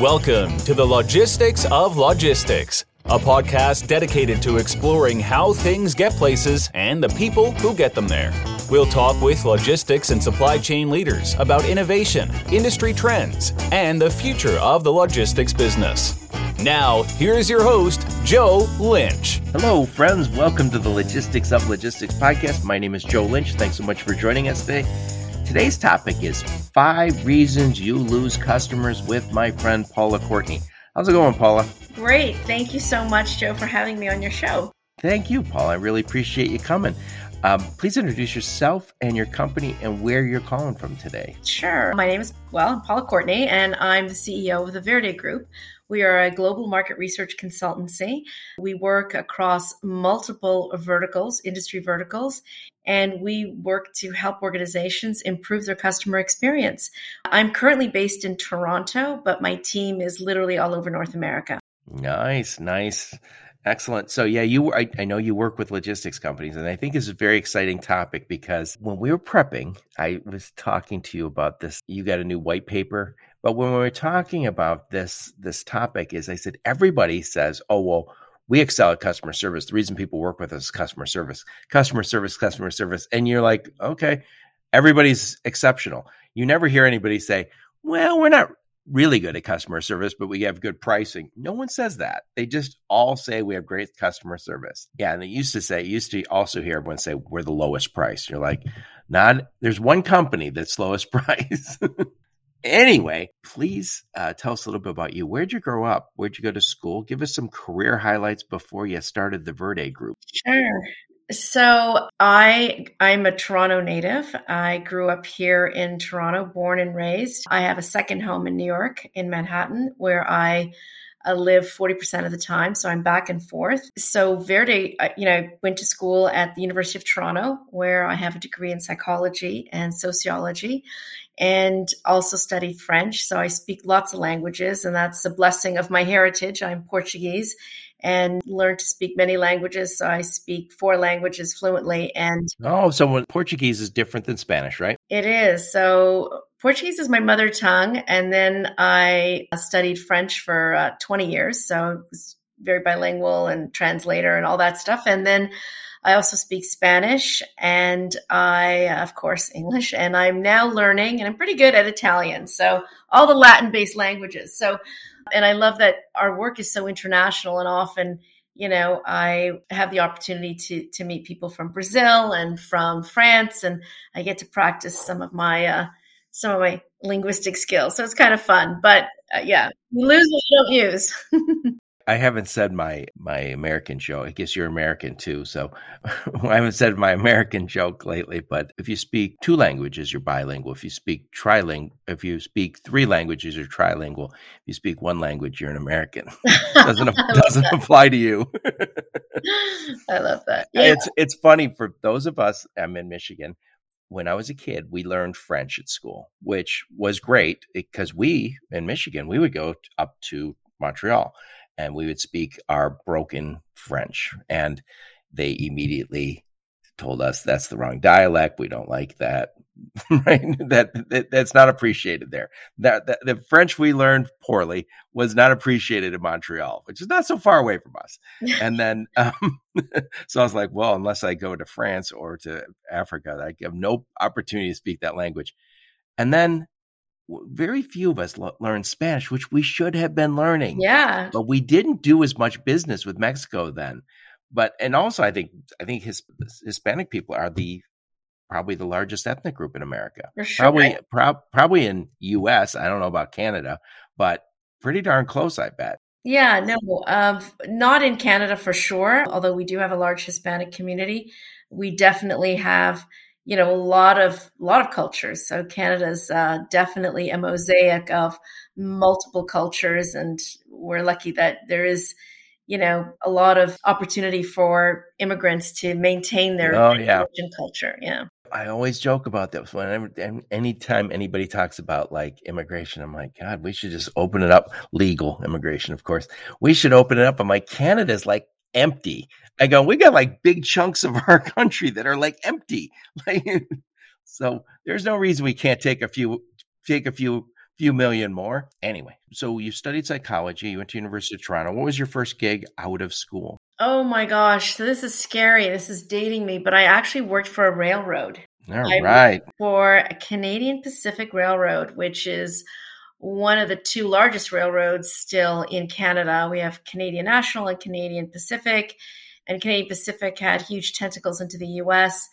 Welcome to the Logistics of Logistics, a podcast dedicated to exploring how things get places and the people who get them there. We'll talk with logistics and supply chain leaders about innovation, industry trends, and the future of the logistics business. Now, here's your host, Joe Lynch. Hello, friends. Welcome to the Logistics of Logistics podcast. My name is Joe Lynch. Thanks so much for joining us today. Today's topic is five reasons you lose customers with my friend Paula Courtney. How's it going, Paula? Great. Thank you so much, Joe, for having me on your show. Thank you, Paula. I really appreciate you coming. Um, please introduce yourself and your company and where you're calling from today. Sure. My name is, well, I'm Paula Courtney, and I'm the CEO of the Verde Group. We are a global market research consultancy. We work across multiple verticals, industry verticals, and we work to help organizations improve their customer experience. I'm currently based in Toronto, but my team is literally all over North America. Nice, nice. Excellent. So yeah, you I, I, know you work with logistics companies, and I think it's a very exciting topic because when we were prepping, I was talking to you about this. You got a new white paper, but when we were talking about this this topic, is I said everybody says, "Oh well, we excel at customer service. The reason people work with us is customer service, customer service, customer service," and you're like, okay, everybody's exceptional. You never hear anybody say, "Well, we're not really good at customer service, but we have good pricing. No one says that. They just all say we have great customer service. Yeah. And they used to say, used to also hear everyone say we're the lowest price. You're like, not, there's one company that's lowest price. Anyway, please uh, tell us a little bit about you. Where'd you grow up? Where'd you go to school? Give us some career highlights before you started the Verde group. Sure. So I I'm a Toronto native. I grew up here in Toronto, born and raised. I have a second home in New York, in Manhattan, where I uh, live 40% of the time. So I'm back and forth. So Verde, you know, went to school at the University of Toronto, where I have a degree in psychology and sociology and also studied French. So I speak lots of languages, and that's a blessing of my heritage. I'm Portuguese and learned to speak many languages. So I speak four languages fluently. And oh, so when Portuguese is different than Spanish, right? It is. So Portuguese is my mother tongue, and then I studied French for uh, 20 years. So I was very bilingual and translator and all that stuff. And then I also speak Spanish and I, of course, English. And I'm now learning, and I'm pretty good at Italian. So all the Latin based languages. So and I love that our work is so international and often, you know, I have the opportunity to to meet people from Brazil and from France and I get to practice some of my uh, some of my linguistic skills. So it's kind of fun. But uh, yeah, we lose what we don't use. I haven't said my my American joke. I guess you're American too, so I haven't said my American joke lately. But if you speak two languages, you're bilingual. If you speak trilingual, if you speak three languages, you're trilingual. If you speak one language, you're an American. doesn't doesn't apply to you. I love that. Yeah. It's it's funny for those of us. I'm in Michigan. When I was a kid, we learned French at school, which was great eh, because we in Michigan we would go up to Montreal and we would speak our broken French. And they immediately told us that's the wrong dialect. We don't like that. right? That, that, that's not appreciated there. That, that, the French we learned poorly was not appreciated in Montreal, which is not so far away from us. and then, um, so I was like, well, unless I go to France or to Africa, I have no opportunity to speak that language. And then very few of us lo- learn Spanish, which we should have been learning. Yeah. But we didn't do as much business with Mexico then. But and also I think I think his, Hispanic people are the probably the largest ethnic group in America. Sure. Probably pro- probably in US, I don't know about Canada, but pretty darn close I bet. Yeah, no, um, not in Canada for sure. Although we do have a large Hispanic community, we definitely have you know a lot of a lot of cultures so canada's uh, definitely a mosaic of multiple cultures and we're lucky that there is you know a lot of opportunity for immigrants to maintain their oh, yeah. culture yeah I always joke about this whenever anytime anybody talks about like immigration, I'm like, God, we should just open it up. Legal immigration, of course. We should open it up. I'm like, Canada's like empty. I go, we got like big chunks of our country that are like empty. Like, so there's no reason we can't take a few take a few few million more. Anyway, so you studied psychology, you went to University of Toronto. What was your first gig out of school? Oh my gosh, so this is scary. This is dating me, but I actually worked for a railroad. All I right. For a Canadian Pacific Railroad, which is one of the two largest railroads still in Canada. We have Canadian National and Canadian Pacific, and Canadian Pacific had huge tentacles into the US.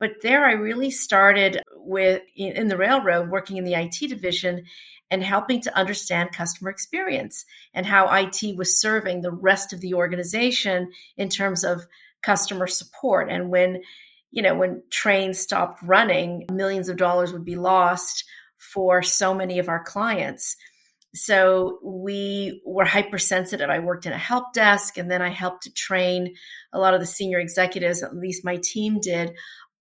But there I really started with in the railroad working in the IT division and helping to understand customer experience and how IT was serving the rest of the organization in terms of customer support. And when, you know, when trains stopped running, millions of dollars would be lost for so many of our clients. So we were hypersensitive. I worked in a help desk and then I helped to train a lot of the senior executives, at least my team did,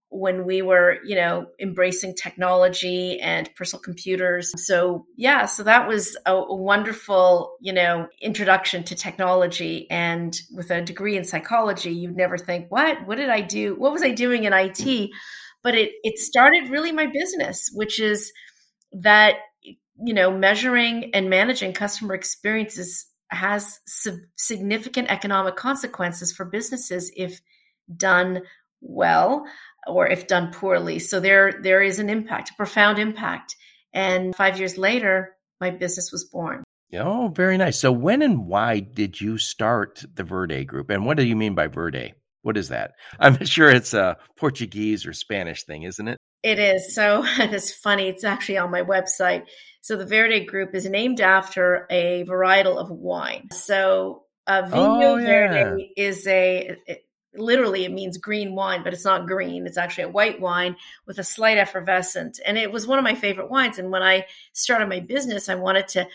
when we were, you know, embracing technology and personal computers. So, yeah, so that was a, wonderful, you know, introduction to technology. And with a degree in psychology, you'd never think, what? What did I do? What was I doing in IT? But it it started really my business, which is that you know, measuring and managing customer experiences has significant economic consequences for businesses if done well or if done poorly. So there there is an impact, a profound impact. And 5 years later, my business was born. Oh, very nice. So when and why did you start the Verde group? And what do you mean by Verde? What is that? I'm sure it's a Portuguese or Spanish thing, isn't it? It is. So it's funny. It's actually on my website. So the Verde group is named after a varietal of wine. So uh, Vinho oh, yeah. Verde is a, literally it means green wine, but it's not green. It's actually a white wine with a slight effervescent. And it was one of my favorite wines. And when I started my business, I wanted to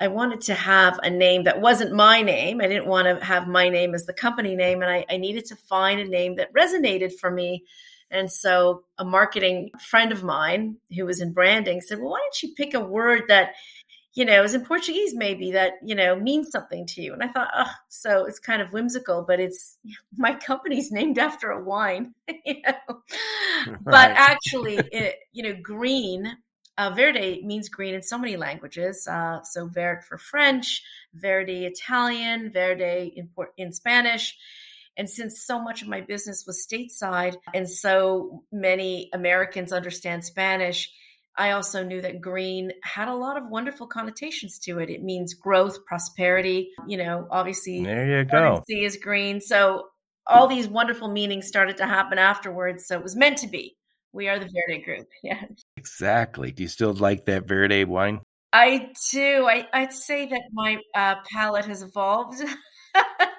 I wanted to have a name that wasn't my name. I didn't want to have my name as the company name. And I, I needed to find a name that resonated for me. And so a marketing friend of mine who was in branding said, Well, why don't you pick a word that you know, is in Portuguese maybe that, you know, means something to you. And I thought, oh, so it's kind of whimsical, but it's my company's named after a wine, you know. Right. But actually, it, you know, green, uh, verde means green in so many languages. Uh, so verde for French, verde Italian, verde in, in Spanish. And since so much of my business was stateside and so many Americans understand Spanish, I also knew that green had a lot of wonderful connotations to it. It means growth, prosperity. You know, obviously, there you go. Sea is green. So all these wonderful meanings started to happen afterwards. So it was meant to be. We are the Verde Group. Yeah. Exactly. Do you still like that Verde wine? I do. I, I'd say that my uh, palate has evolved.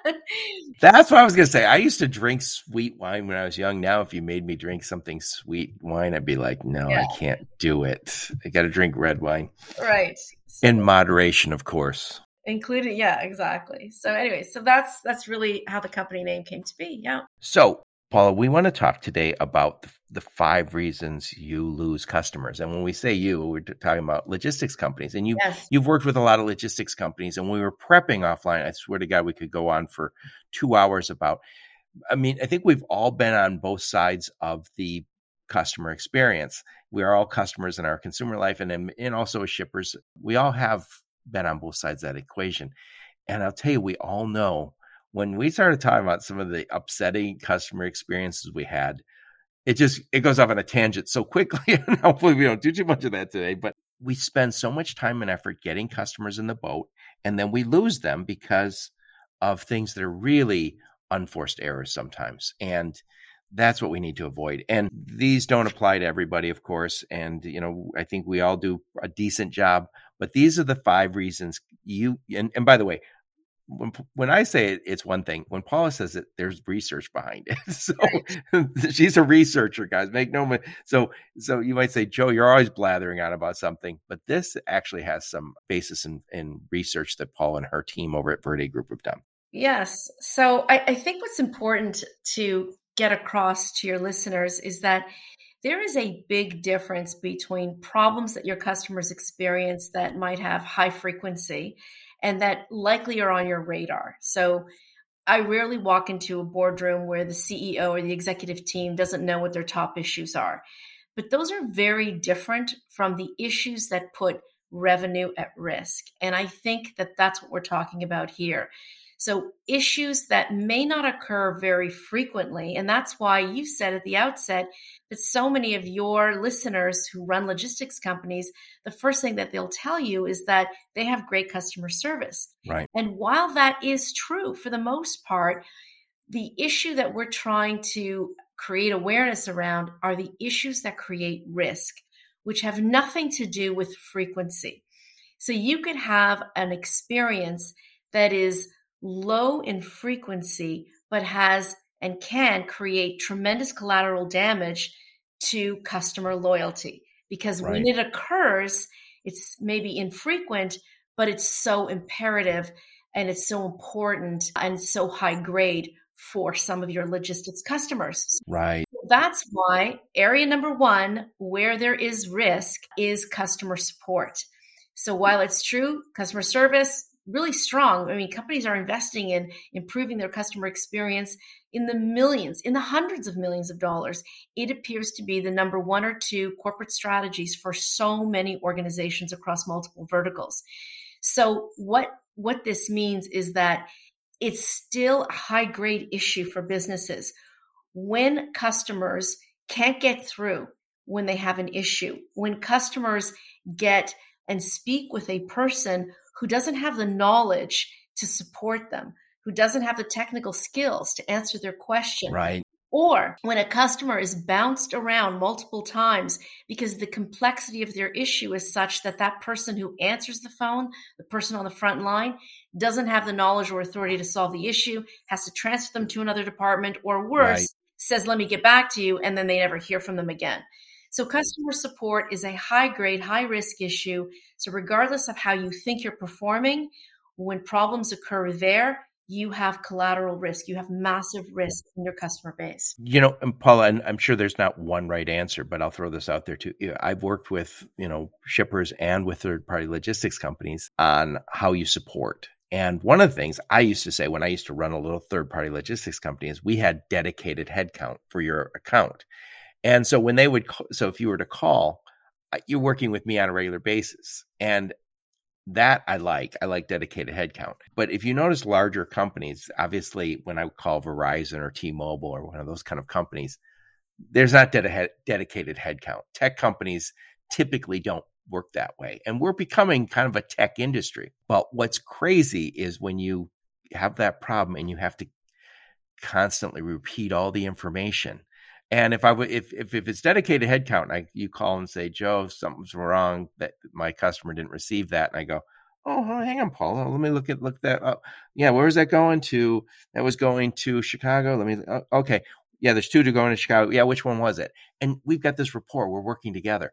That's what I was gonna say. I used to drink sweet wine when I was young. Now, if you made me drink something sweet wine, I'd be like, no, yeah. I can't do it. I got to drink red wine, right? So, In moderation, of course. Included, yeah, exactly. So, anyway, so that's that's really how the company name came to be. Yeah. So, Paula, we want to talk today about the, the, five reasons you lose customers. And when we say you, we're talking about logistics companies. And you yes. you've worked with a lot of logistics companies. And when we were prepping offline, I swear to God, we could go on for two hours about. I mean, I think we've all been on both sides of the customer experience. We are all customers in our consumer life, and and also as shippers, we all have been on both sides of that equation. And I'll tell you, we all know when we started talking about some of the upsetting customer experiences we had, it just it goes off on a tangent so quickly. and hopefully we don't do too much of that today. But we spend so much time and effort getting customers in the boat, and then we lose them because of things that are really unforced errors sometimes. And that's what we need to avoid. And these don't apply to everybody, of course. And, you know, I think we all do a decent job, but these are the five reasons you, and, and by the way, when when I say it, it's one thing. When Paula says it, there's research behind it. So she's a researcher, guys. Make no mistake. so so you might say, Joe, you're always blathering on about something, but this actually has some basis in, in research that Paula and her team over at Verde Group have done. Yes. So I, I think what's important to get across to your listeners is that there is a big difference between problems that your customers experience that might have high frequency and that likely are on your radar. So I rarely walk into a boardroom where the CEO or the executive team doesn't know what their top issues are. But those are very different from the issues that put revenue at risk. And I think that that's what we're talking about here. So, issues that may not occur very frequently. And that's why you said at the outset that so many of your listeners who run logistics companies, the first thing that they'll tell you is that they have great customer service. Right. And while that is true for the most part, the issue that we're trying to create awareness around are the issues that create risk, which have nothing to do with frequency. So you could have an experience that is low in frequency, but has and can create tremendous collateral damage to customer loyalty. Because right. when it occurs, it's maybe infrequent, but it's so imperative and it's so important and so high grade for some of your logistics customers. Right. That's why area number one, where there is risk, is customer support. So while it's true, customer service, really strong. I mean, companies are investing in improving their customer experience in the millions, in the hundreds of millions of dollars. It appears to be the number one or two corporate strategies for so many organizations across multiple verticals. So what what this means is that it's still a high grade issue for businesses. When customers can't get through when they have an issue, when customers get and speak with a person who doesn't have the knowledge to support them, who doesn't have the technical skills to answer their question. Right. Or when a customer is bounced around multiple times because the complexity of their issue is such that that person who answers the phone, the person on the front line, doesn't have the knowledge or authority to solve the issue, has to transfer them to another department, or worse, right. says, Let me get back to you, and then they never hear from them again. So, customer support is a high grade, high risk issue. So, regardless of how you think you're performing, when problems occur there, you have collateral risk. You have massive risk in your customer base. You know, and Paula, and I'm sure there's not one right answer, but I'll throw this out there too. I've worked with, you know, shippers and with third party logistics companies on how you support. And one of the things I used to say when I used to run a little third party logistics company is we had dedicated headcount for your account. And so when they would, so if you were to call, uh, you're working with me on a regular basis. And that I like. I like dedicated headcount. But if you notice larger companies, obviously when I call Verizon or T-Mobile or one of those kind of companies, there's not ded- dedicated headcount. Tech companies typically don't work that way. And we're becoming kind of a tech industry. But what's crazy is when you have that problem and you have to constantly repeat all the information and if I would, if, if, if it's dedicated headcount, I, you call and say, Joe, something's wrong that my customer didn't receive that. And I go, oh, hang on, Paul. Let me look at, look that up. Yeah. where is that going to? That was going to Chicago. Let me, uh, okay. Yeah. There's two to go into Chicago. Yeah. Which one was it? And we've got this rapport. We're working together.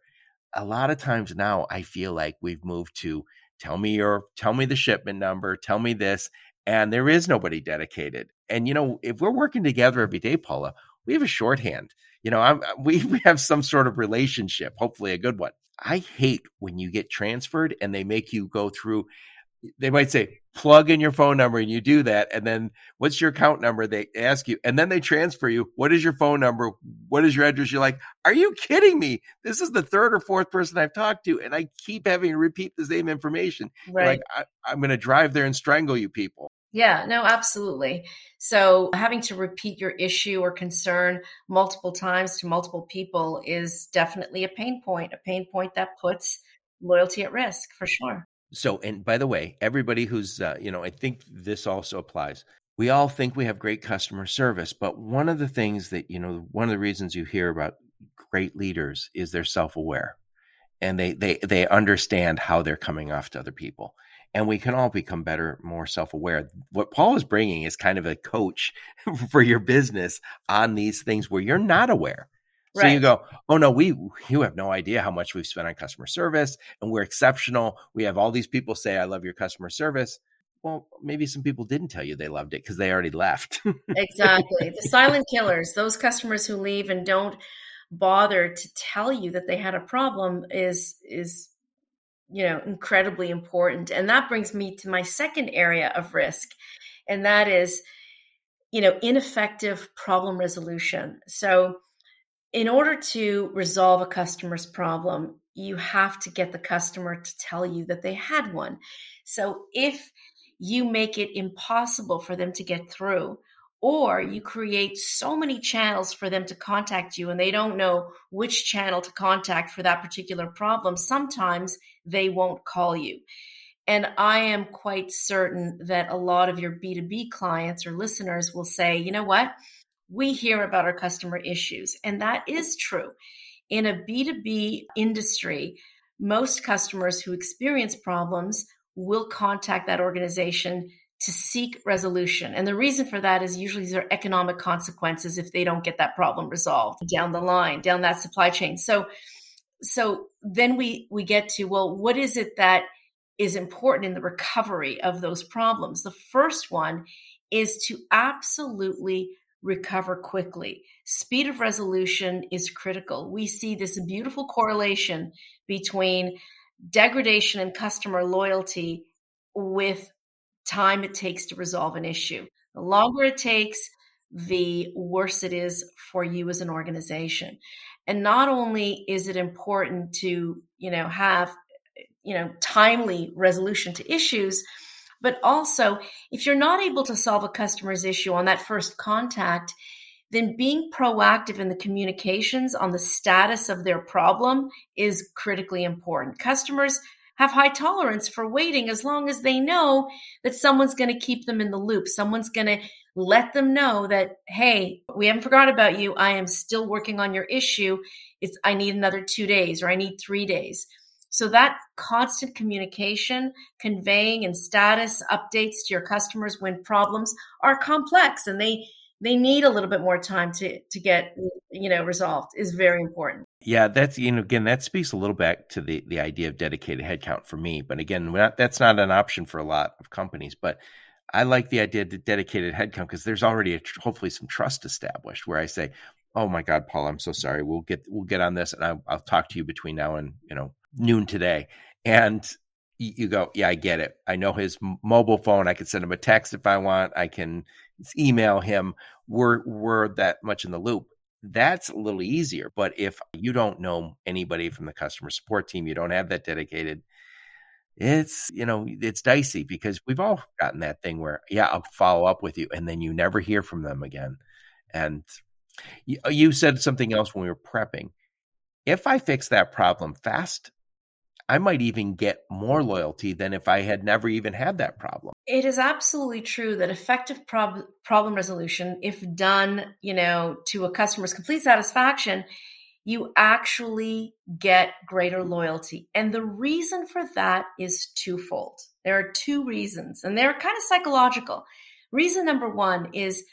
A lot of times now I feel like we've moved to tell me your, tell me the shipment number, tell me this. And there is nobody dedicated. And, you know, if we're working together every day, Paula, we have a shorthand. You know, I'm, uh, we, we have some sort of relationship, hopefully a good one. I hate when you get transferred and they make you go through, they might say, plug in your phone number and you do that. And then what's your account number? They ask you, and then they transfer you. What is your phone number? What is your address? You're like, are you kidding me? This is the third or fourth person I've talked to, and I keep having to repeat the same information. Right. Like, I, I'm going to drive there and strangle you people. Yeah, no, absolutely. So having to repeat your issue or concern multiple times to multiple people is definitely a pain point, a pain point that puts loyalty at risk for sure. So, and by the way, everybody who's, uh, you know, I think this also applies. We all think we have great customer service, but one of the things that, you know, one of the reasons you hear about great leaders is they're self aware and they, they, they understand how they're coming off to other people and we can all become better, more self aware. What Paul is bringing is kind of a coach for your business on these things where you're not aware. So right. you go, oh no, we you have no idea how much we've spent on customer service, and we're exceptional. We have all these people say, "I love your customer service." Well, maybe some people didn't tell you they loved it because they already left. exactly, the silent killers, those customers who leave and don't bother to tell you that they had a problem, is is you know incredibly important and that brings me to my second area of risk and that is you know ineffective problem resolution so in order to resolve a customer's problem you have to get the customer to tell you that they had one. So if you make it impossible for them to get through, or you create so many channels for them to contact you and they don't know which channel to contact for that particular problem, sometimes they won't call you. And I am quite certain that a lot of your B2B clients or listeners will say, you know what? We hear about our customer issues. And that is true. In a B2B industry, most customers who experience problems will contact that organization to seek resolution. And the reason for that is usually there are economic consequences if they don't get that problem resolved down the line, down that supply chain. So so then we we get to well, what is it that is important in the recovery of those problems? The first one is to absolutely recover quickly. Speed of resolution is critical. We see this beautiful correlation between degradation in customer loyalty with time it takes to resolve an issue. The mm-hmm. longer it takes, the worse it is for you as an organization. And not only is it important to, you know, have, you know, timely resolution to issues, but also if you're not able to solve a customer's issue on that first contact, then being proactive in the communications on the status of their problem is critically important. Customers have high tolerance for waiting as long as they know that someone's going to keep them in the loop. Someone's going to let them know that, hey, we haven't forgot about you. I am still working on your issue. It's, I need another two days or I need three days. So that constant communication, conveying and status updates to your customers when problems are complex and they they need a little bit more time to to get you know resolved is very important yeah that's you know again that speaks a little back to the the idea of dedicated headcount for me but again not, that's not an option for a lot of companies but i like the idea of dedicated headcount because there's already a, hopefully some trust established where i say oh my god paul i'm so sorry we'll get we'll get on this and I'll, I'll talk to you between now and you know noon today and you go, yeah, I get it. I know his mobile phone. I can send him a text if I want. I can email him. We're we're that much in the loop. That's a little easier. But if you don't know anybody from the customer support team, you don't have that dedicated. It's you know it's dicey because we've all gotten that thing where yeah I'll follow up with you and then you never hear from them again. And you, uh, you said something else when we were prepping. If I fix that problem fast, I might even get more loyalty than if I had never even had that problem. It is absolutely true that effective prob- problem resolution, if done, you know, to a customer's complete satisfaction, you actually get greater loyalty. And the reason for that is twofold. There are two reasons, and they're kind of psychological. Reason number one is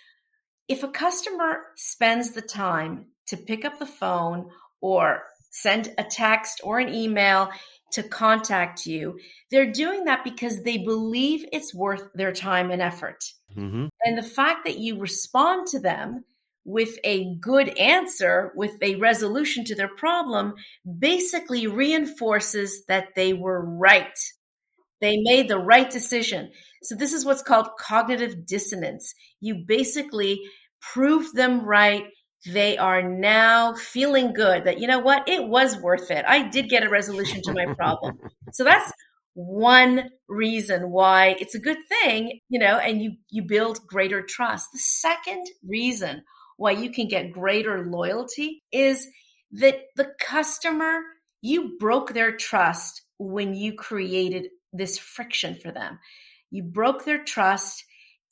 if a customer spends the time to pick up the phone or send a text or an email to contact you, they're doing that because they believe it's worth their time and effort. Mm-hmm. And the fact that you respond to them with a good answer, with a resolution to their problem, basically reinforces that they were right. They made the right decision. So, this is what's called cognitive dissonance. You basically prove them right they are now feeling good that, you know what, it was worth it. I did get a resolution to my problem. so that's one reason why it's a good thing, you know, and you, you build greater trust. The second reason why you can get greater loyalty is that the customer, you broke their trust when you created this friction for them. You broke their trust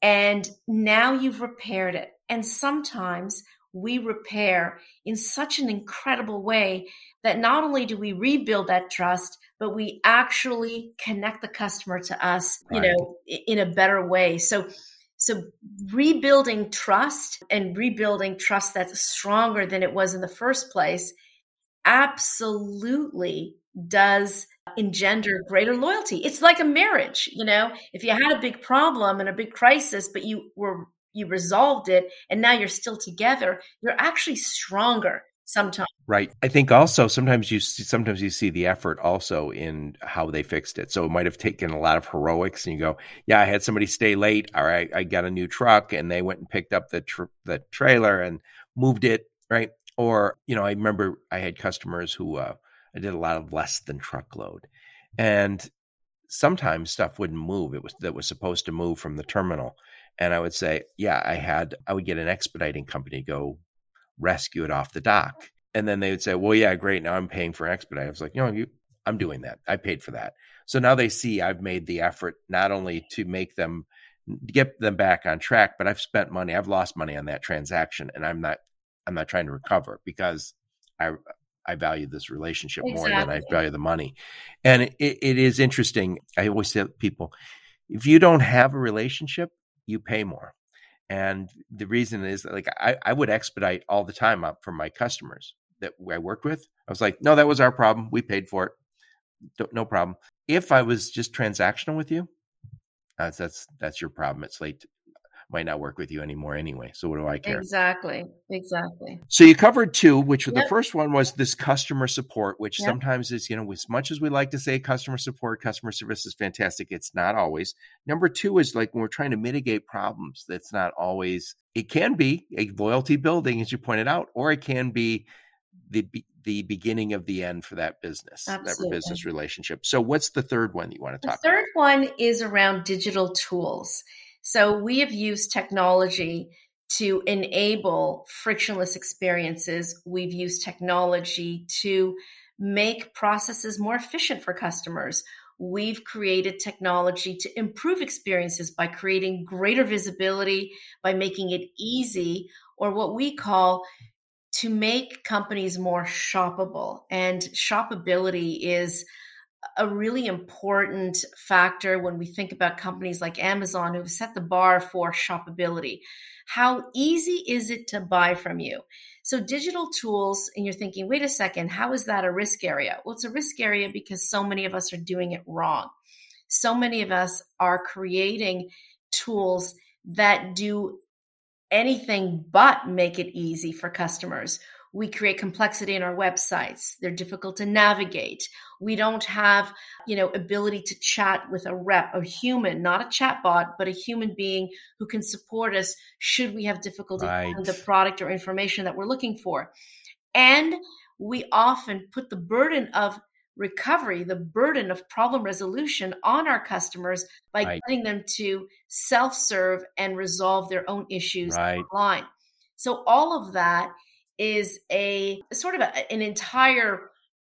and now you've repaired it. And sometimes we repair in such an incredible way that not only do we rebuild that trust, but we actually connect the customer to us, right. you know, in a better way. So, so rebuilding trust and rebuilding trust that's stronger than it was in the first place absolutely does engender greater loyalty. It's like a marriage, you know, if you had a big problem and a big crisis, but you were you resolved it and now you're still together you're actually stronger sometimes right i think also sometimes you see, sometimes you see the effort also in how they fixed it so it might have taken a lot of heroics and you go yeah i had somebody stay late All right, i, got a new truck and they went and picked up the tr- the trailer and moved it right or you know i remember i had customers who uh, I did a lot of less than truckload. And sometimes stuff wouldn't move. It was that was supposed to move from the terminal. And I would say, yeah, I had, I would get an expediting company go rescue it off the dock. And then they would say, well, yeah, great. Now I'm paying for expedite. I was like, you know, you, I'm doing that. I paid for that. So now they see I've made the effort not only to make them get them back on track, but I've spent money. I've lost money on that transaction and I'm not, I'm not trying to recover because I, I value this relationship exactly. more than I value the money. And it, it is interesting. I always say people, if you don't have a relationship, you pay more. And the reason is like, I, I would expedite all the time up for my customers that I worked with. I was like, no, that was our problem. We paid for it. No problem. If I was just transactional with you, that's that's that's your problem. It's late might not work with you anymore anyway. So what do I care? Exactly. Exactly. So you covered two, which yep. the first one was this customer support, which yep. sometimes is, you know, as much as we like to say customer support, customer service is fantastic, it's not always. Number two is like when we're trying to mitigate problems, that's not always, it can be a loyalty building, as you pointed out, or it can be the the beginning of the end for that business, Absolutely. that business relationship. So, what's the third one that you want to talk? The third about? one is around digital tools. So we have used technology to enable frictionless experiences. We've used technology to make processes more efficient for customers. We've created technology to improve experiences by creating greater visibility, by making it easy, or what we call to make companies more shoppable. And shoppability is a really important factor when we think about companies like Amazon who've set the bar for shoppability. How easy is it to buy from you? So, digital tools, and you're thinking, wait a second, how is that a risk area? Well, it's a risk area because so many of us are doing it wrong. So many of us are creating tools that do anything but make it easy for customers we create complexity in our websites they're difficult to navigate we don't have you know ability to chat with a rep a human not a chat bot but a human being who can support us should we have difficulty right. finding the product or information that we're looking for and we often put the burden of recovery the burden of problem resolution on our customers by right. getting them to self-serve and resolve their own issues right. online so all of that is a sort of a, an entire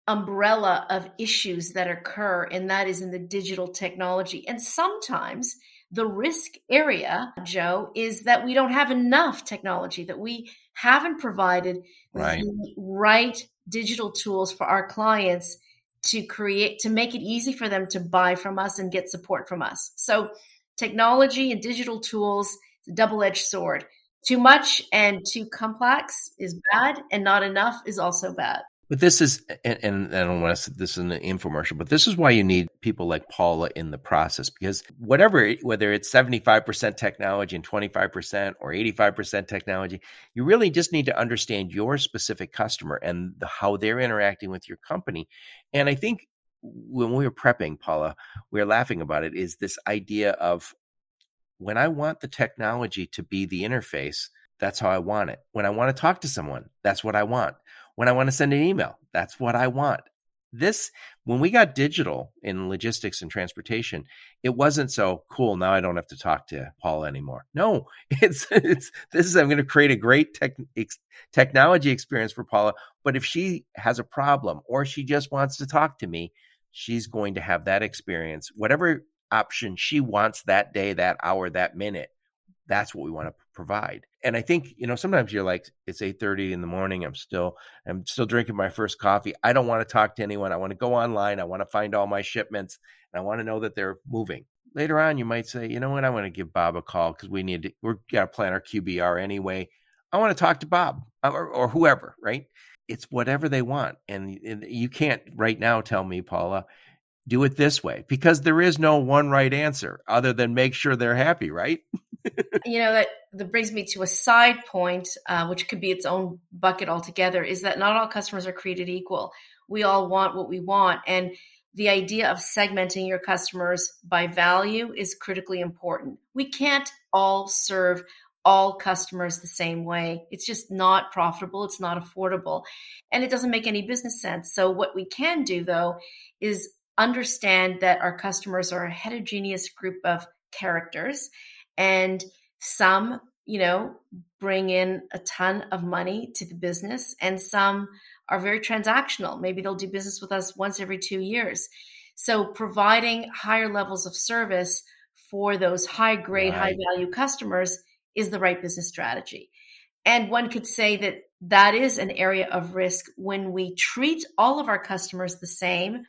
umbrella of issues that occur, and that is in the digital technology. And sometimes the risk area, Joe, is that we don't have enough technology, that we haven't provided right. the right digital tools for our clients to create, to make it easy for them to buy from us and get support from us. So, technology and digital tools, double edged sword. Too much and too complex is bad, and not enough is also bad. But this is, and, and I don't want to say this in an infomercial, but this is why you need people like Paula in the process because whatever, whether it's 75% technology and 25% or 85% technology, you really just need to understand your specific customer and the, how they're interacting with your company. And I think when we were prepping, Paula, we were laughing about it, is this idea of when I want the technology to be the interface, that's how I want it. When I want to talk to someone, that's what I want. When I want to send an email, that's what I want. This, when we got digital in logistics and transportation, it wasn't so cool. Now I don't have to talk to Paul anymore. No, it's, it's, this is, I'm going to create a great tech, ex, technology experience for Paula. But if she has a problem or she just wants to talk to me, she's going to have that experience. Whatever option she wants that day, that hour, that minute. That's what we want to provide. And I think, you know, sometimes you're like, it's 8:30 in the morning. I'm still, I'm still drinking my first coffee. I don't want to talk to anyone. I want to go online. I want to find all my shipments and I want to know that they're moving. Later on, you might say, you know what, I want to give Bob a call because we need to, we're to plan our QBR anyway. I want to talk to Bob uh, or, or whoever, right? It's whatever they want. And, and you can't right now tell me, Paula, do it this way because there is no one right answer other than make sure they're happy, right? you know that that brings me to a side point, uh, which could be its own bucket altogether. Is that not all customers are created equal? We all want what we want, and the idea of segmenting your customers by value is critically important. We can't all serve all customers the same way. It's just not profitable, it's not affordable, and it doesn't make any business sense. So, what we can do though is understand that our customers are a heterogeneous group of characters and some you know bring in a ton of money to the business and some are very transactional. Maybe they'll do business with us once every 2 years. So providing higher levels of service for those high grade right. high value customers is the right business strategy. And one could say that that is an area of risk when we treat all of our customers the same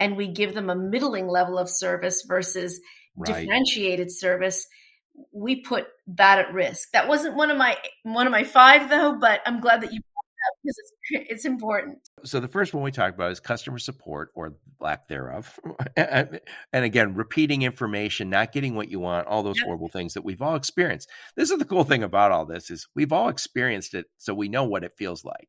and we give them a middling level of service versus right. differentiated service we put that at risk that wasn't one of my one of my five though but i'm glad that you brought it up because it's, it's important. So the first one we talked about is customer support or lack thereof, and again, repeating information, not getting what you want, all those yep. horrible things that we've all experienced. This is the cool thing about all this is we've all experienced it, so we know what it feels like.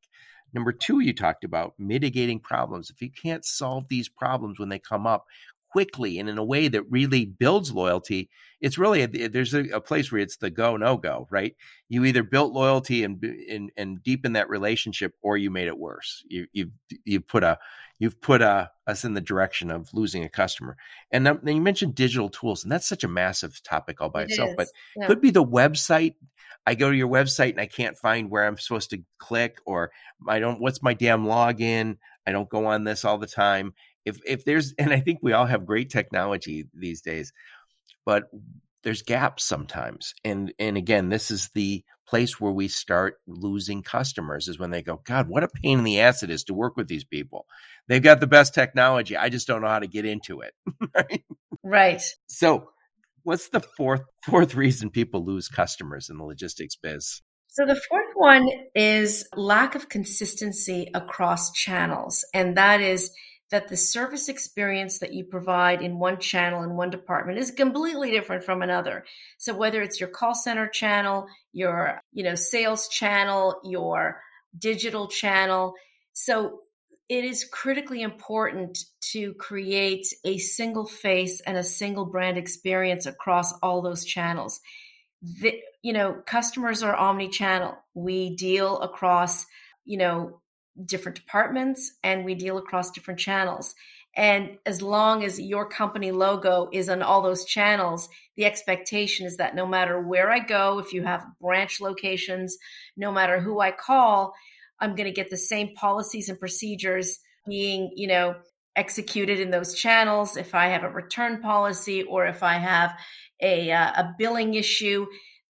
Number two, you talked about mitigating problems. If you can't solve these problems when they come up quickly and in a way that really builds loyalty, it's really a, eh, there's a, a, place where it's the go no go, right? You either built loyalty and and and deepen that relationship, or you made it worse. You you you put a you've put a, us in the direction of losing a customer. And then you mentioned digital tools, and that's such a massive topic all by it itself. Is. But yeah. could be the website I go to your website and I can't find where I'm supposed to click, or I don't. What's my damn login? I don't go on this all the time. If if there's, and I think we all have great technology these days, but there's gaps sometimes. And and again, this is the place where we start losing customers is when they go, God, what a pain in the ass it is to work with these people. They've got the best technology. I just don't know how to get into it. right. Right. So what's the fourth fourth reason people lose customers in the logistics biz? So the fourth one is lack of consistency across channels, and that is that the service experience that you provide in one channel in one department is completely different from another. So whether it's your call center channel, your, you know, sales channel, your digital channel, so it is critically important to create a single face and a single brand experience across all those channels. The, you know, customers are omni-channel. We deal across, you know, different departments and we deal across different channels. And as long as your company logo is on all those channels, the expectation is that no matter where I go, if you have branch locations, no matter who I call, I'm going to get the same policies and procedures being, you know, executed in those channels. If I have a return policy or if I have a, uh, a billing issue,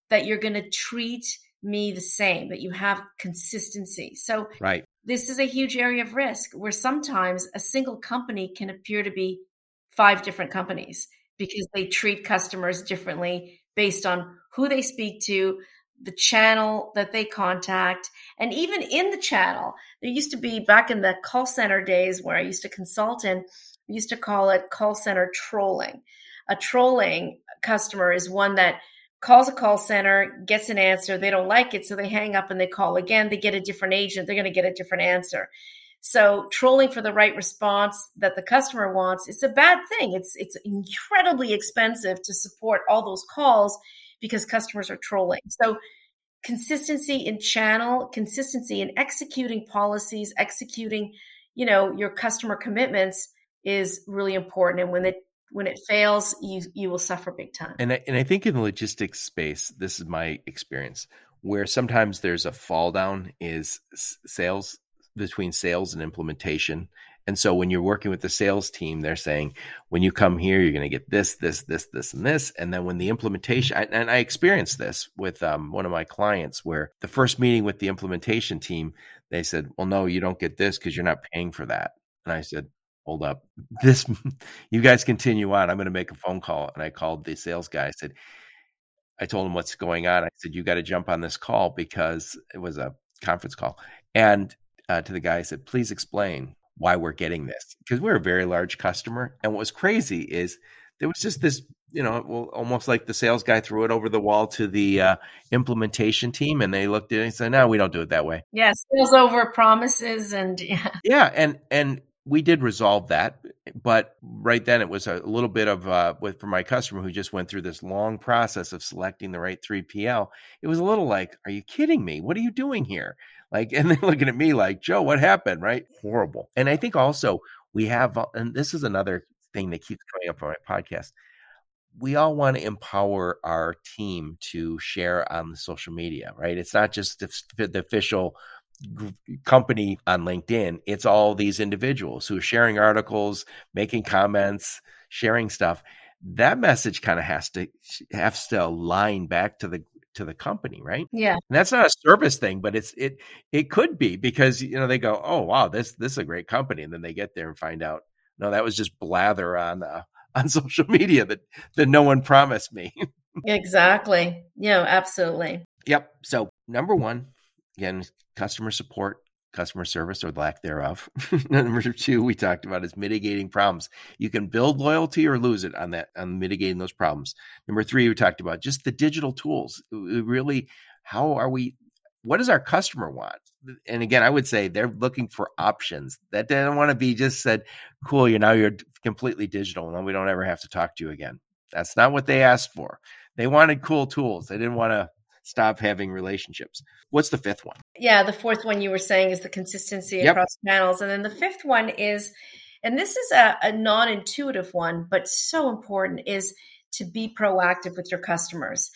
that you're going to treat me the same, that you have consistency. So, right. This is a huge area of risk where sometimes a single company can appear to be five different companies because they treat customers differently based on who they speak to, the channel that they contact, and even in the channel. There used to be back in the call center days where I used to consult in, we used to call it call center trolling. A trolling customer is one that calls a call center, gets an answer, they don't like it, so they hang up and they call again, they get a different agent, they're going to get a different answer. So trolling for the right response that the customer wants is a bad thing. It's it's incredibly expensive to support all those calls because customers are trolling. So consistency in channel, consistency in executing policies, executing, you know, your customer commitments is really important. And when it when it fails, you you will suffer big time. And I, and I think in the logistics space, this is my experience, where sometimes there's a fall down is sales between sales and implementation. And so when you're working with the sales team, they're saying, when you come here, you're going to get this, this, this, this, and this. And then when the implementation, and I experienced this with um, one of my clients where the first meeting with the implementation team, they said, well, no, you don't get this because you're not paying for that. And I said, hold up, this, you guys continue on. I'm going to make a phone call. And I called the sales guy. I said, I told him what's going on. I said, you got to jump on this call because it was a conference call. And uh, to the guy, I said, please explain why we're getting this because we're a very large customer. And what was crazy is there was just this, you know, well, almost like the sales guy threw it over the wall to the uh, implementation team, and they looked at it and said, "No, we don't do it that way." Yeah, sales over promises, and yeah, yeah, and and we did resolve that, but right then it was a little bit of uh, with for my customer who just went through this long process of selecting the right 3PL. It was a little like, "Are you kidding me? What are you doing here?" Like, and then looking at me like, "Joe, what happened?" Right? Horrible. And I think also we have, uh, and this is another thing that keeps coming up on my podcast. We all want to empower our team to share on the social media, right? It's not just the, the official company on LinkedIn. It's all these individuals who are sharing articles, making comments, sharing stuff. That message kind of has to has to align back to the to the company, right? Yeah. And that's not a service thing, but it's it it could be because you know they go, "Oh, wow, this this is a great company." And then they get there and find out, "No, that was just blather on uh, on social media that that no one promised me." exactly. Yeah, absolutely. Yep. So, number 1, again, customer support, customer service or lack thereof. Number two, we talked about is mitigating problems. You can build loyalty or lose it on that, on mitigating those problems. Number three, we talked about just the digital tools. Really, how are we? What does our customer want? And again, I would say they're looking for options. That they don't want to be just said, "Cool, you now you're completely digital, and we don't ever have to talk to you again." That's not what they asked for. They wanted cool tools. They didn't want to stop having relationships. What's the fifth one? Yeah, the fourth one you were saying is the consistency yep. across channels. And then the fifth one is, and this is a, a non intuitive one, but so important, is to be proactive with your customers.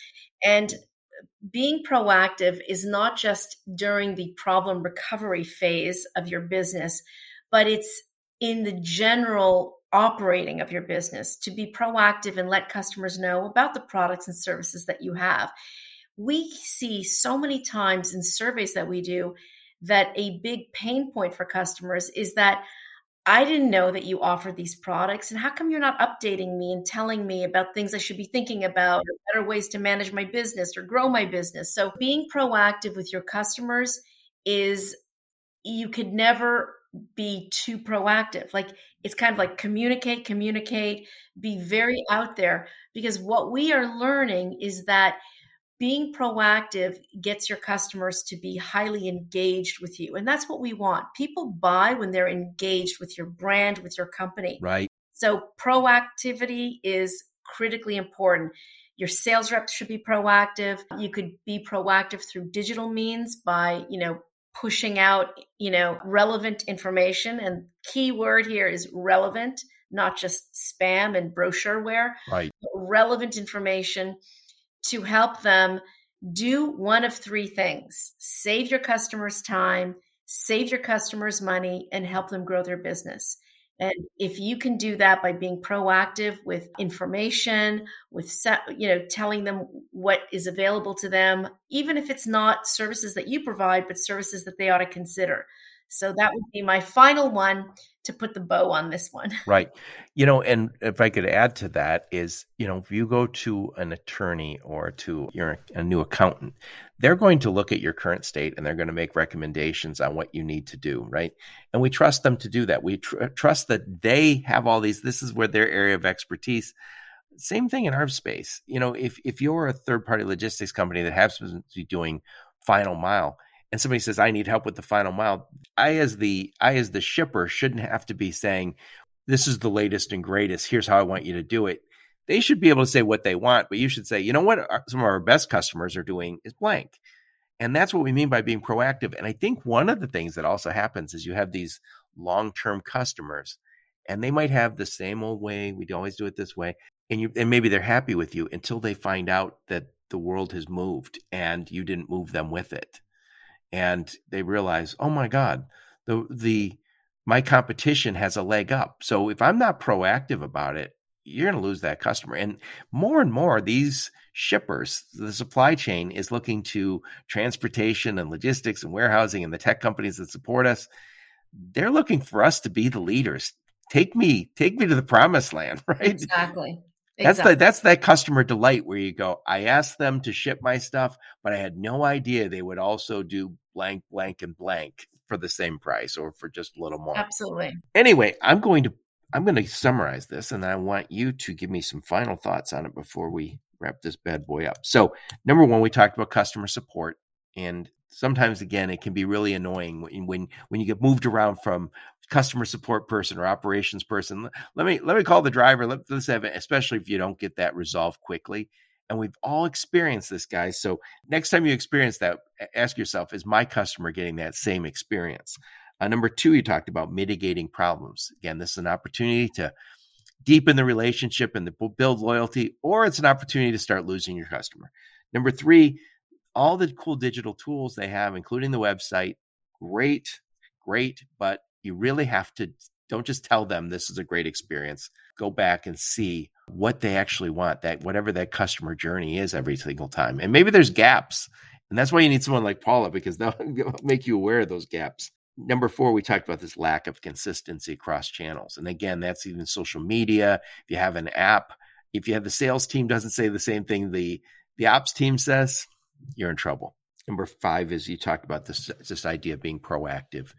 And being proactive is not just during the problem recovery phase of your business, but it's in the general operating of your business to be proactive and let customers know about the products and services that you have we see so many times in surveys that we do that a big pain point for customers is that I didn't know that you offered these products. And how come you're not updating me and telling me about things I should be thinking about better ways to manage my business or grow my business? So, being proactive with your customers is you could never be too proactive. Like, it's kind of like communicate, communicate, be very out there. Because what we are learning is that being proactive gets your customers to be highly engaged with you. And that's what we want. People buy when they're engaged with your brand, with your company. Right. So proactivity is critically important. Your sales reps should be proactive. You could be proactive through digital means by, you know, pushing out, you know, relevant information. And key word here is relevant, not just spam and brochureware. Right. Relevant information to help them do one of three things save your customers time, save your customers money, and help them grow their business. And if you can do that by being proactive with information, with you know telling them what is available to them, even if it's not services that you provide, but services that they ought to consider. So that would be my final one to put the bow on this one. Right. You know, and if I could add to that is, you know, if you go to an attorney or to your a new accountant, they're going to look at your current state and they're going to make recommendations on what you need to do, right? And we trust them to do that. We tr- trust that they have all these this is where their area of expertise. Same thing in our space. You know, if if you're a third party logistics company that happens to be doing final mile, and somebody says i need help with the final mile i as the i as the shipper shouldn't have to be saying this is the latest and greatest. Here's how i want you to do it. They should be able to say what they want but you should say you know what? Our, some of our best customers are doing is blank. And that's what we mean by being proactive. And i think one of the things that also happens is you have these long-term customers and they might have the same old way we always do it this way and you and maybe they're happy with you until they find out that the world has moved and you didn't move them with it and they realize, oh my God, the the my competition has a leg up. So if I'm not proactive about it, you're going to lose that customer. And more and more, these shippers, the supply chain is looking to transportation and logistics and warehousing and the tech companies that support us. They're looking for us to be the leaders. Take me, take me to the promised land, right? Exactly. That's exactly. the that's that customer delight where you go, I asked them to ship my stuff, but I had no idea they would also do blank, blank, and blank for the same price or for just a little more. Absolutely. Anyway, I'm going to I'm going to summarize this and I want you to give me some final thoughts on it before we wrap this bad boy up. So, number one, we talked about customer support and sometimes again it can be really annoying when when, when you get moved around from customer support person or operations person let me let me call the driver let, let's have it especially if you don't get that resolved quickly and we've all experienced this guys so next time you experience that ask yourself is my customer getting that same experience uh, number two you talked about mitigating problems again this is an opportunity to deepen the relationship and build loyalty or it's an opportunity to start losing your customer number three all the cool digital tools they have, including the website. Great, great, but you really have to don't just tell them this is a great experience. Go back and see what they actually want, that whatever that customer journey is every single time. And maybe there's gaps. And that's why you need someone like Paula because they'll make you aware of those gaps. Number four, we talked about this lack of consistency across channels. And again, that's even social media. If you have an app, if you have the sales team doesn't say the same thing the the ops team says, you're in trouble. Number five is you talked about this this idea of being proactive,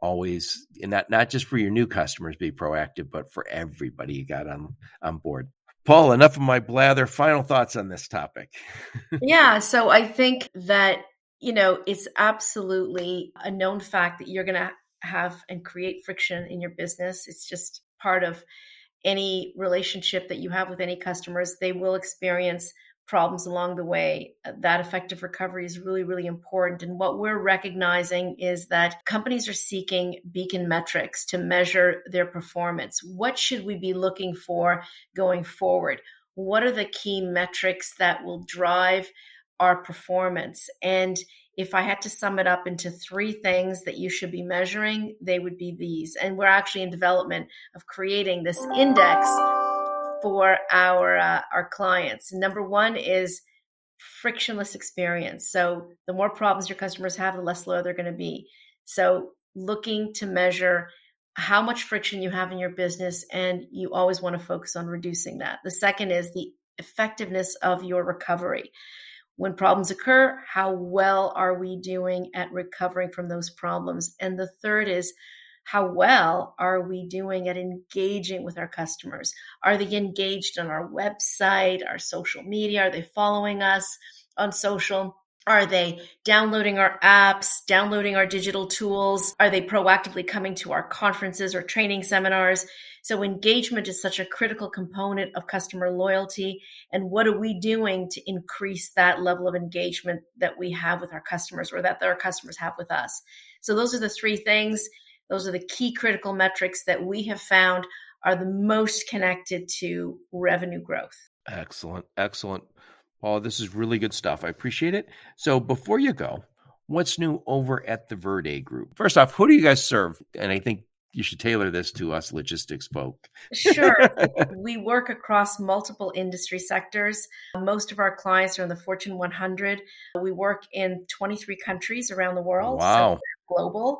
always, and not not just for your new customers, be proactive, but for everybody you got on on board. Paul, enough of my blather. Final thoughts on this topic. yeah, so I think that you know it's absolutely a known fact that you're going to have and create friction in your business. It's just part of any relationship that you have with any customers. They will experience problems along the way, uh, that effective recovery is really, really important. And what we're recognizing is that companies are seeking beacon metrics to measure their performance. What should we be looking for going forward? What are the key metrics that will drive our performance? And if I had to sum it up into three things that you should be measuring, they would be these. And we're actually in development of creating this index for our uh, our clients. Number one is frictionless experience. So the more problems your customers have, the less loyal they're going to be. So looking to measure how much friction you have in your business, and you always want to focus on reducing that. The second is the effectiveness of your recovery. When problems occur, how well are we doing at recovering from those problems? And the third is how well are we doing at engaging with our customers? Are they engaged on our website, our social media? Are they following us on social? Are they downloading our apps, downloading our digital tools? Are they proactively coming to our conferences or training seminars? So, engagement is such a critical component of customer loyalty. And what are we doing to increase that level of engagement that we have with our customers or that our customers have with us? So, those are the three things. Those are the key critical metrics that we have found are the most connected to revenue growth. Excellent. Excellent. Paul, this is really good stuff. I appreciate it. So before you go, what's new over at the Verde Group? First off, who do you guys serve? And I think you should tailor this to us logistics folk. sure. we work across multiple industry sectors. Most of our clients are in the Fortune 100. We work in 23 countries around the world. Wow. So global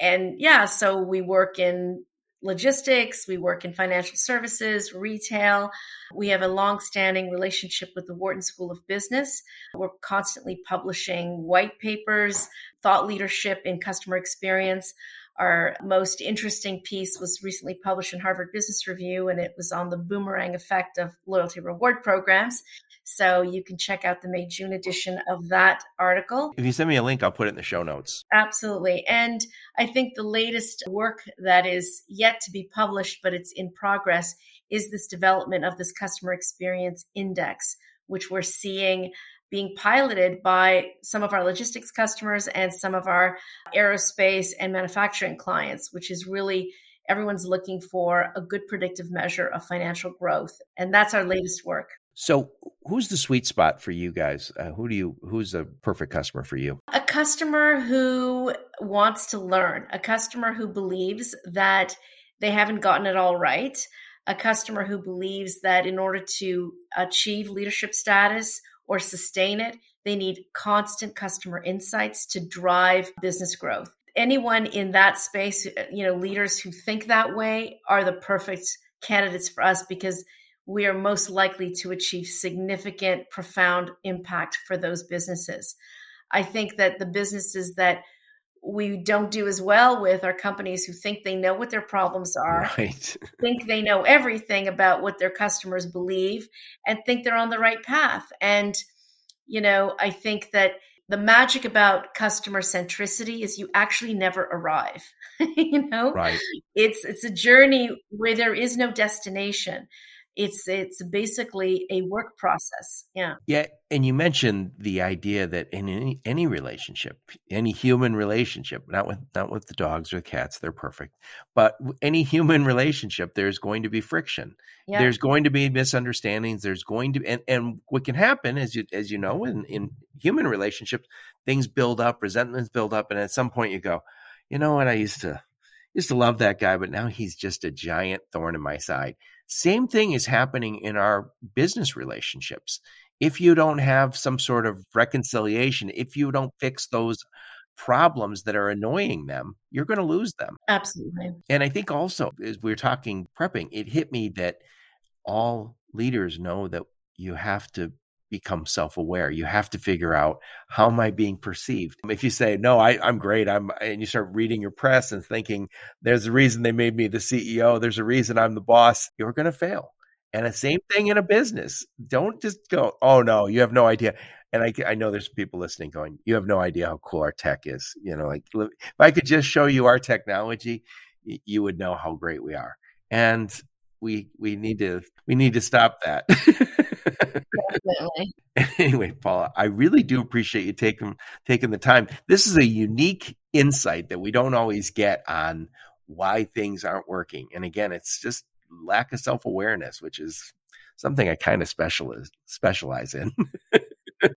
and yeah, so we work in logistics, we work in financial services, retail. We have a long-standing relationship with the Wharton School of Business. We're constantly publishing white papers, thought leadership in customer experience. Our most interesting piece was recently published in Harvard Business Review, and it was on the boomerang effect of loyalty reward programs. So you can check out the May June edition of that article. If you send me a link, I'll put it in the show notes. Absolutely. And I think the latest work that is yet to be published, but it's in progress, is this development of this customer experience index, which we're seeing being piloted by some of our logistics customers and some of our aerospace and manufacturing clients, which is really everyone's looking for a good predictive measure of financial growth. And that's our latest work. So, who's the sweet spot for you guys? Uh, who do you? Who's a perfect customer for you? A customer who wants to learn. A customer who believes that they haven't gotten it all right. A customer who believes that in order to achieve leadership status or sustain it, they need constant customer insights to drive business growth. Anyone in that space, you know, leaders who think that way are the perfect candidates for us because we are most likely to achieve significant, profound impact for those businesses. I think that the businesses that we don't do as well with are companies who think they know what their problems are, right. think they know everything about what their customers believe, and think they're on the right path. And, you know, I think that the magic about customer centricity is you actually never arrive. you know, right? It's it's a journey where there is no destination it's it's basically a work process. Yeah. Yeah and you mentioned the idea that in any any relationship any human relationship not with not with the dogs or the cats they're perfect but any human relationship there's going to be friction. Yeah. there's going to be misunderstandings. There's going to and and what can happen as you as you know in in human relationships things build up resentments build up and at some point you go you know what? I used to used to love that guy but now he's just a giant thorn in my side same thing is happening in our business relationships. If you don't have some sort of reconciliation, if you don't fix those problems that are annoying them, you're going to lose them. Absolutely. And I think also, as we are talking prepping, it hit me that all leaders know that you have to become self-aware. You have to figure out how am I being perceived. If you say, no, I, am great, I'm and you start reading your press and thinking there's a reason they made me the CEO, there's a reason I'm the boss, you're gonna fail. And the same thing in a business. Don't just go, oh no, you have no idea. And I, I know there's people listening going, you have no idea how cool our tech is. You know, like if I could just show you our technology, you would know how great we are. And we we need to we need to stop that. Definitely. Anyway, Paula, I really do appreciate you taking taking the time. This is a unique insight that we don't always get on why things aren't working. And again, it's just lack of self awareness, which is something I kind of specialize specialize in.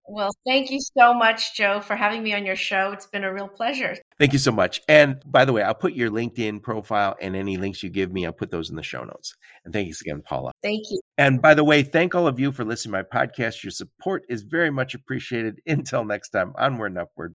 well, thank you so much, Joe, for having me on your show. It's been a real pleasure. Thank you so much. And by the way, I'll put your LinkedIn profile and any links you give me, I'll put those in the show notes. And thanks again, Paula. Thank you. And by the way, thank all of you for listening to my podcast. Your support is very much appreciated. Until next time, onward and upward.